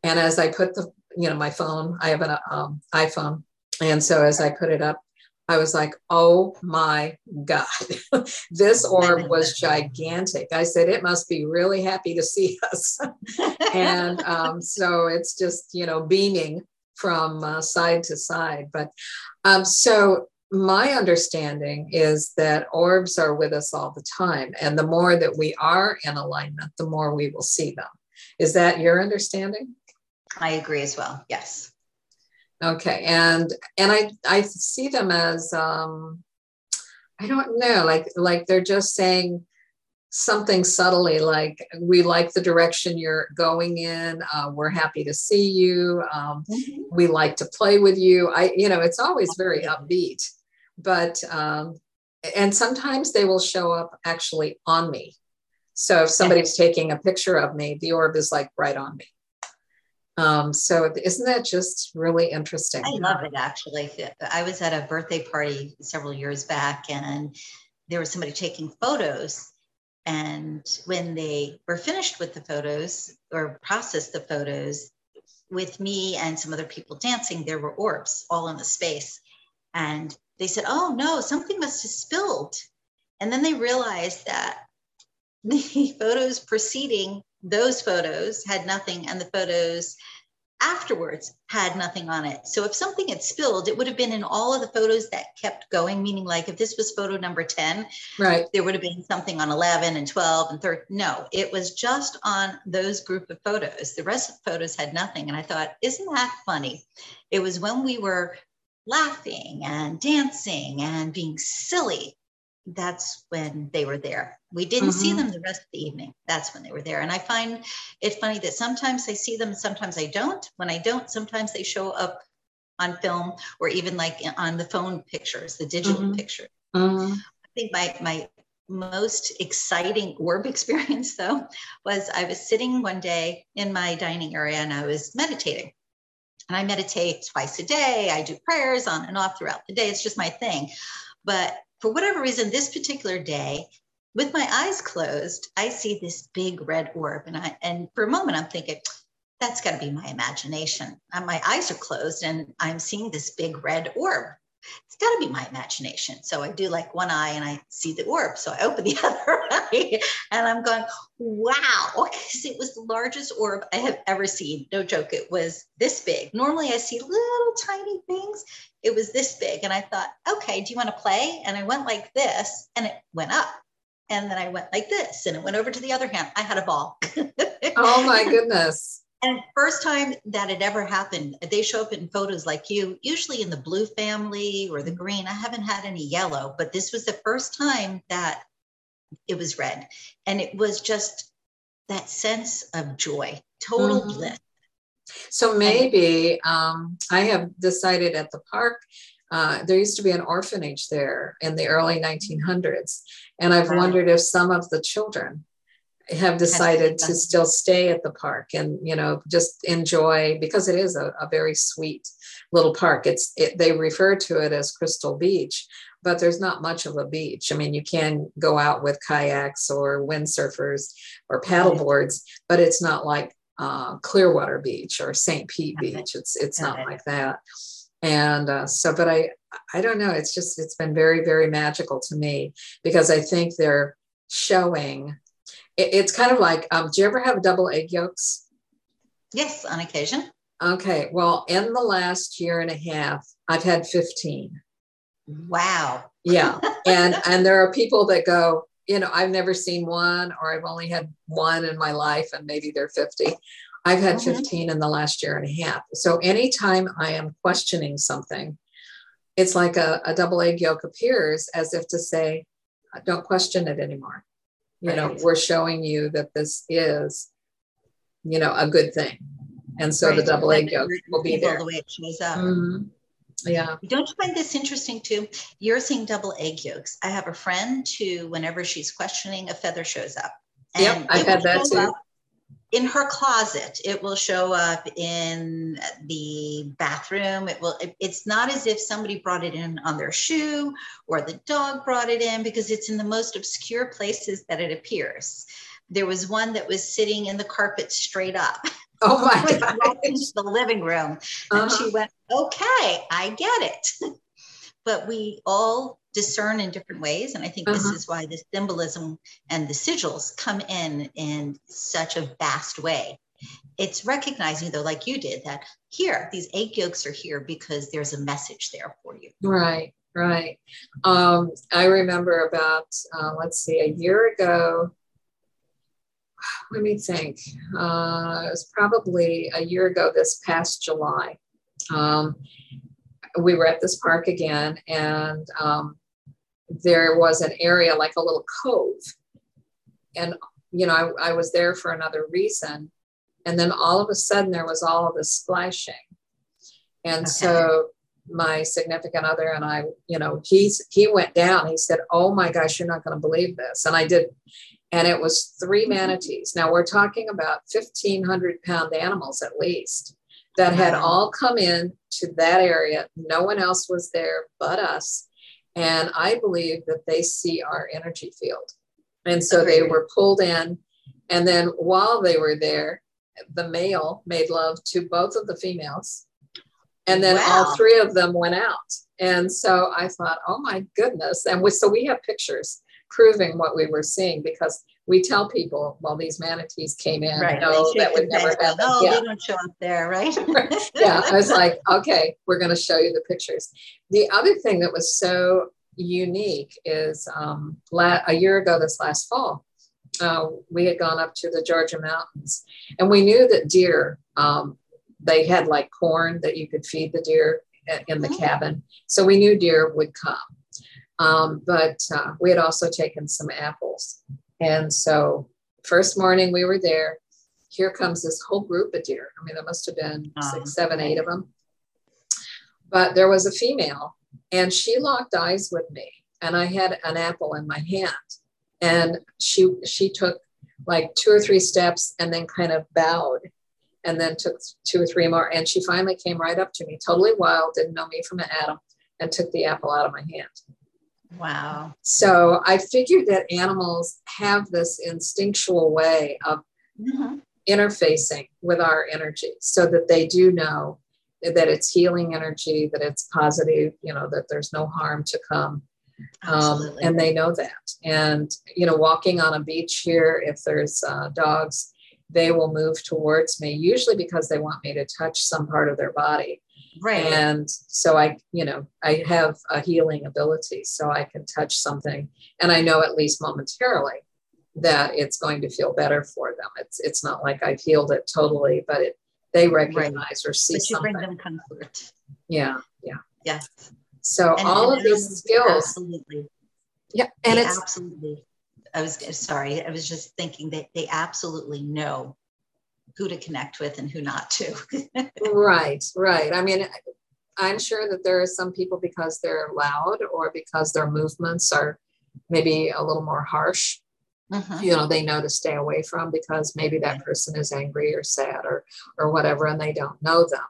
And as I put the, you know, my phone, I have an um, iPhone. And so as I put it up, I was like, oh my God, this orb was gigantic. I said, it must be really happy to see us. and um, so it's just, you know, beaming from uh, side to side. But um, so my understanding is that orbs are with us all the time. And the more that we are in alignment, the more we will see them. Is that your understanding? I agree as well. Yes. Okay, and and I I see them as um, I don't know, like like they're just saying something subtly like we like the direction you're going in uh, we're happy to see you um, mm-hmm. we like to play with you. I you know it's always very upbeat but um, and sometimes they will show up actually on me. So if somebody's taking a picture of me the orb is like right on me um, so isn't that just really interesting? I love it actually. I was at a birthday party several years back and there was somebody taking photos. And when they were finished with the photos or processed the photos with me and some other people dancing, there were orbs all in the space. And they said, Oh no, something must have spilled. And then they realized that the photos preceding those photos had nothing and the photos afterwards had nothing on it. So if something had spilled, it would have been in all of the photos that kept going, meaning like if this was photo number 10, right, there would have been something on 11 and 12 and 13. No, it was just on those group of photos. The rest of the photos had nothing. And I thought, isn't that funny? It was when we were laughing and dancing and being silly that's when they were there. We didn't mm-hmm. see them the rest of the evening. That's when they were there. And I find it funny that sometimes I see them, sometimes I don't. When I don't, sometimes they show up on film or even like on the phone pictures, the digital mm-hmm. picture. Mm-hmm. I think my my most exciting orb experience though was I was sitting one day in my dining area and I was meditating. And I meditate twice a day. I do prayers on and off throughout the day. It's just my thing. But for whatever reason, this particular day, with my eyes closed, I see this big red orb. And I and for a moment I'm thinking, that's got to be my imagination. And my eyes are closed and I'm seeing this big red orb. It's got to be my imagination. So I do like one eye and I see the orb. So I open the other and I'm going, wow, because it was the largest orb I have ever seen. No joke, it was this big. Normally I see little tiny things it was this big. And I thought, okay, do you want to play? And I went like this and it went up. And then I went like this and it went over to the other hand. I had a ball. oh my goodness. And first time that had ever happened, they show up in photos like you, usually in the blue family or the mm-hmm. green. I haven't had any yellow, but this was the first time that it was red. And it was just that sense of joy, total mm-hmm. bliss. So maybe um, I have decided at the park, uh, there used to be an orphanage there in the early 1900s. And I've wow. wondered if some of the children have decided to still stay at the park and you know just enjoy because it is a, a very sweet little park it's it, they refer to it as crystal beach but there's not much of a beach i mean you can go out with kayaks or windsurfers or paddle boards but it's not like uh, Clearwater Beach or St. Pete Beach. It's it's not like that. And uh, so, but I I don't know. It's just it's been very very magical to me because I think they're showing. It, it's kind of like, um, do you ever have double egg yolks? Yes, on occasion. Okay. Well, in the last year and a half, I've had 15. Wow. Yeah. and and there are people that go, you know, I've never seen one or I've only had one in my life and maybe they're 50. I've had mm-hmm. 15 in the last year and a half. So anytime I am questioning something, it's like a, a double egg yolk appears as if to say, don't question it anymore. You right. know, we're showing you that this is, you know, a good thing. And so right. the double egg yolk will be there. The way it shows up. Mm-hmm. Yeah. Don't you find this interesting too? You're seeing double egg yolks. I have a friend who, whenever she's questioning, a feather shows up. And yep, I've had that too. In her closet, it will show up in the bathroom. It will. It, it's not as if somebody brought it in on their shoe or the dog brought it in because it's in the most obscure places that it appears. There was one that was sitting in the carpet straight up. Oh my God. into the living room. And uh-huh. she went, okay, I get it. but we all discern in different ways. And I think uh-huh. this is why the symbolism and the sigils come in in such a vast way. It's recognizing, though, like you did, that here, these egg yolks are here because there's a message there for you. Right, right. Um, I remember about, uh, let's see, a year ago, let me think. Uh, it was probably a year ago this past July. Um, we were at this park again, and um, there was an area like a little cove. And, you know, I, I was there for another reason. And then all of a sudden, there was all of this splashing. And okay. so my significant other and I, you know, he's he went down. He said, "Oh my gosh, you're not going to believe this," and I did and it was three mm-hmm. manatees. Now we're talking about 1,500 pound animals at least that had all come in to that area. No one else was there but us. And I believe that they see our energy field. And so they were pulled in. And then while they were there, the male made love to both of the females. And then wow. all three of them went out. And so I thought, oh my goodness. And we, so we have pictures proving what we were seeing because we tell people, well, these manatees came in. Right. No, that would never happen. Oh, yeah. they don't show up there, right? yeah. I was like, okay, we're going to show you the pictures. The other thing that was so unique is um, la- a year ago, this last fall, uh, we had gone up to the Georgia mountains and we knew that deer, um, they had like corn that you could feed the deer in the mm-hmm. cabin. So we knew deer would come. Um, but uh, we had also taken some apples. And so, first morning we were there, here comes this whole group of deer. I mean, there must have been six, seven, eight of them. But there was a female, and she locked eyes with me, and I had an apple in my hand. And she she took like two or three steps and then kind of bowed and then took two or three more. And she finally came right up to me, totally wild, didn't know me from Adam, and took the apple out of my hand. Wow. So I figured that animals have this instinctual way of mm-hmm. interfacing with our energy so that they do know that it's healing energy, that it's positive, you know, that there's no harm to come. Um, and they know that. And, you know, walking on a beach here, if there's uh, dogs, they will move towards me, usually because they want me to touch some part of their body. Right. And so I, you know, I have a healing ability, so I can touch something and I know at least momentarily that it's going to feel better for them. It's it's not like I've healed it totally, but it they recognize right. or see but you something. bring them comfort. Yeah, yeah. Yes. So and, all and of these skills. Absolutely. Yeah, and they it's absolutely. I was sorry. I was just thinking that they absolutely know who to connect with and who not to. right, right. I mean, I'm sure that there are some people because they're loud or because their movements are maybe a little more harsh. Mm-hmm. You know, they know to stay away from because maybe that person is angry or sad or or whatever, and they don't know them.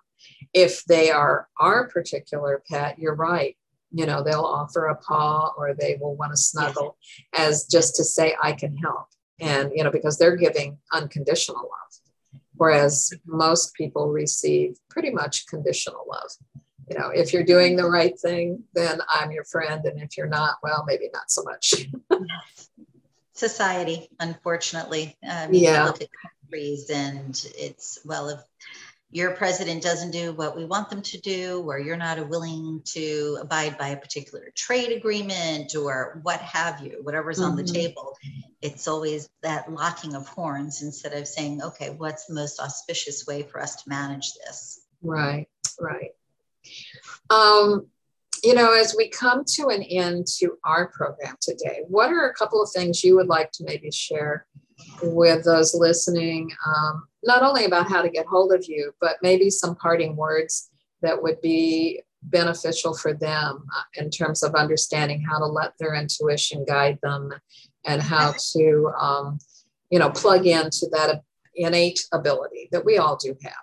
If they are our particular pet, you're right. You know, they'll offer a paw or they will want to snuggle as just to say, I can help. And, you know, because they're giving unconditional love whereas most people receive pretty much conditional love. You know, if you're doing the right thing, then I'm your friend. And if you're not, well, maybe not so much. Society, unfortunately. Um, yeah. Look at countries and it's, well, if your president doesn't do what we want them to do, or you're not willing to abide by a particular trade agreement or what have you, whatever's mm-hmm. on the mm-hmm. table, it's always that locking of horns instead of saying, okay, what's the most auspicious way for us to manage this? Right, right. Um, you know, as we come to an end to our program today, what are a couple of things you would like to maybe share with those listening? Um, not only about how to get hold of you, but maybe some parting words that would be beneficial for them uh, in terms of understanding how to let their intuition guide them and how to, um, you know, plug into that innate ability that we all do have.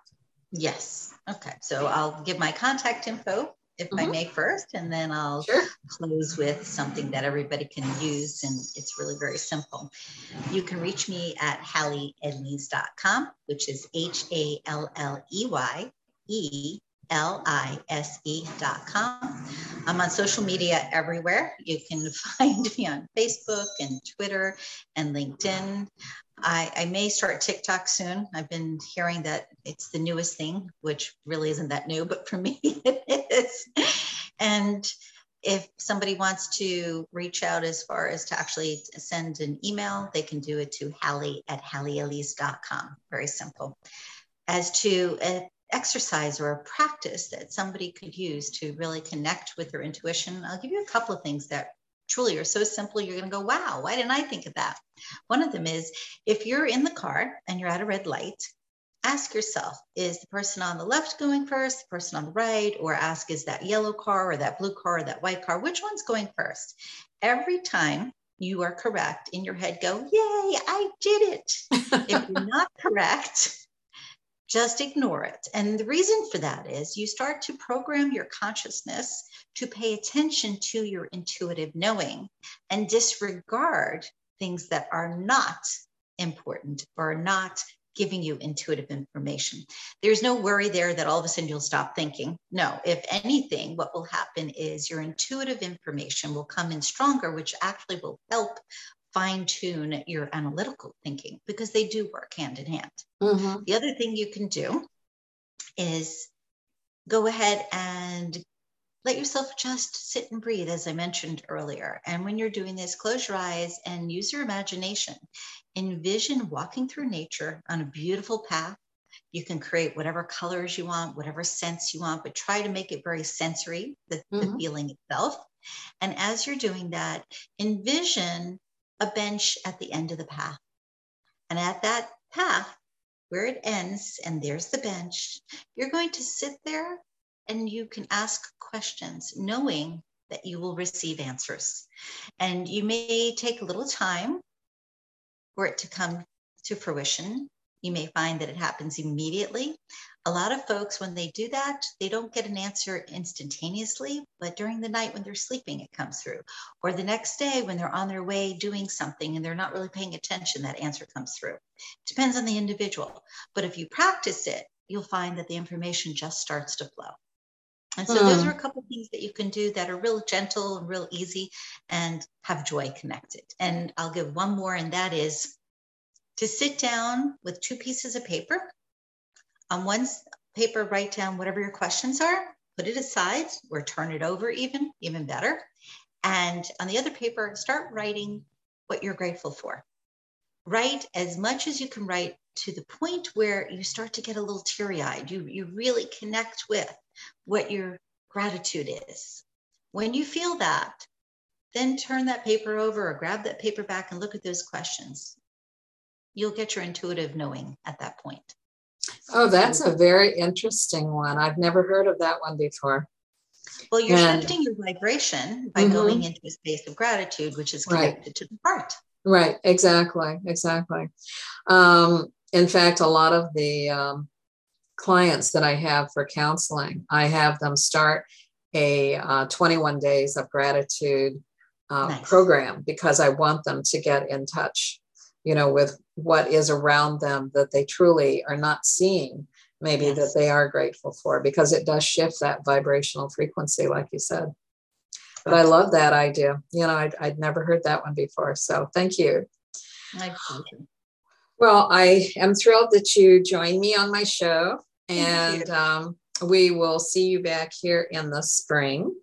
Yes. Okay. So I'll give my contact info if mm-hmm. I may first, and then I'll sure. close with something that everybody can use. And it's really very simple. You can reach me at halleyelise.com, which is H A L L E Y E L I S E.com. I'm on social media everywhere. You can find me on Facebook and Twitter and LinkedIn. I, I, may start TikTok soon. I've been hearing that it's the newest thing, which really isn't that new, but for me it is. And if somebody wants to reach out as far as to actually send an email, they can do it to Halley at halleyelise.com. Very simple. As to an exercise or a practice that somebody could use to really connect with their intuition, I'll give you a couple of things that truly are so simple, you're going to go, wow, why didn't I think of that? One of them is if you're in the car and you're at a red light, ask yourself, is the person on the left going first, the person on the right, or ask, is that yellow car or that blue car or that white car, which one's going first? Every time you are correct in your head, go, yay, I did it. if you're not correct, just ignore it. And the reason for that is you start to program your consciousness to pay attention to your intuitive knowing and disregard things that are not important or not giving you intuitive information. There's no worry there that all of a sudden you'll stop thinking. No, if anything, what will happen is your intuitive information will come in stronger, which actually will help fine tune your analytical thinking because they do work hand in hand. Mm-hmm. The other thing you can do is go ahead and let yourself just sit and breathe, as I mentioned earlier. And when you're doing this, close your eyes and use your imagination. Envision walking through nature on a beautiful path. You can create whatever colors you want, whatever scents you want, but try to make it very sensory, the, mm-hmm. the feeling itself. And as you're doing that, envision a bench at the end of the path. And at that path, where it ends, and there's the bench, you're going to sit there and you can ask questions, knowing that you will receive answers. And you may take a little time for it to come to fruition. You may find that it happens immediately, a lot of folks, when they do that, they don't get an answer instantaneously, but during the night when they're sleeping, it comes through. Or the next day when they're on their way doing something and they're not really paying attention, that answer comes through. It Depends on the individual. But if you practice it, you'll find that the information just starts to flow. And so mm. those hmm. are a couple things that you can do that are real gentle and real easy and have joy connected. And I'll give one more, and that is to sit down with two pieces of paper on one paper, write down whatever your questions are, put it aside or turn it over, even, even better. And on the other paper, start writing what you're grateful for. Write as much as you can write to the point where you start to get a little teary eyed. You, you really connect with what your gratitude is. When you feel that, then turn that paper over or grab that paper back and look at those questions. You'll get your intuitive knowing at that point. Oh, that's a very interesting one. I've never heard of that one before. Well, you're and, shifting your vibration by mm-hmm. going into a space of gratitude, which is connected right. to the heart. Right, exactly, exactly. Um, in fact, a lot of the um, clients that I have for counseling, I have them start a uh, 21 days of gratitude uh, nice. program because I want them to get in touch you know, with what is around them that they truly are not seeing, maybe yes. that they are grateful for, because it does shift that vibrational frequency, like you said. But I love that idea. You know, I'd, I'd never heard that one before. So thank you. Well, I am thrilled that you joined me on my show, and um, we will see you back here in the spring.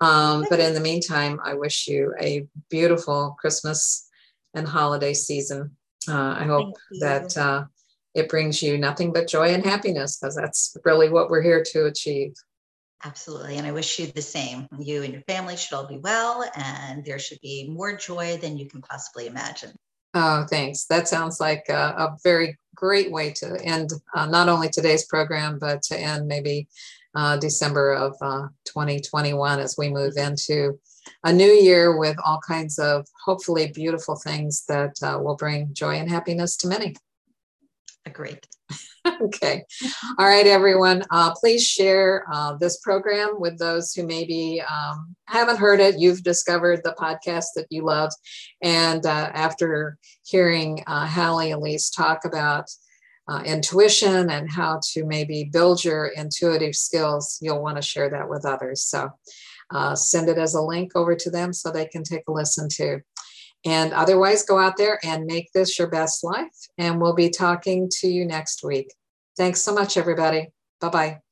Um, but in the meantime, I wish you a beautiful Christmas and holiday season. Uh, I hope that uh, it brings you nothing but joy and happiness because that's really what we're here to achieve. Absolutely. And I wish you the same. You and your family should all be well, and there should be more joy than you can possibly imagine. Oh, thanks. That sounds like a, a very great way to end uh, not only today's program, but to end maybe uh, December of uh, 2021 as we move into a new year with all kinds of hopefully beautiful things that uh, will bring joy and happiness to many. Agreed. okay. All right, everyone. Uh, please share uh, this program with those who maybe um, haven't heard it. You've discovered the podcast that you love. And uh, after hearing uh, Halley Elise talk about uh, intuition and how to maybe build your intuitive skills, you'll want to share that with others. So uh, send it as a link over to them so they can take a listen too. And otherwise, go out there and make this your best life. And we'll be talking to you next week. Thanks so much, everybody. Bye bye.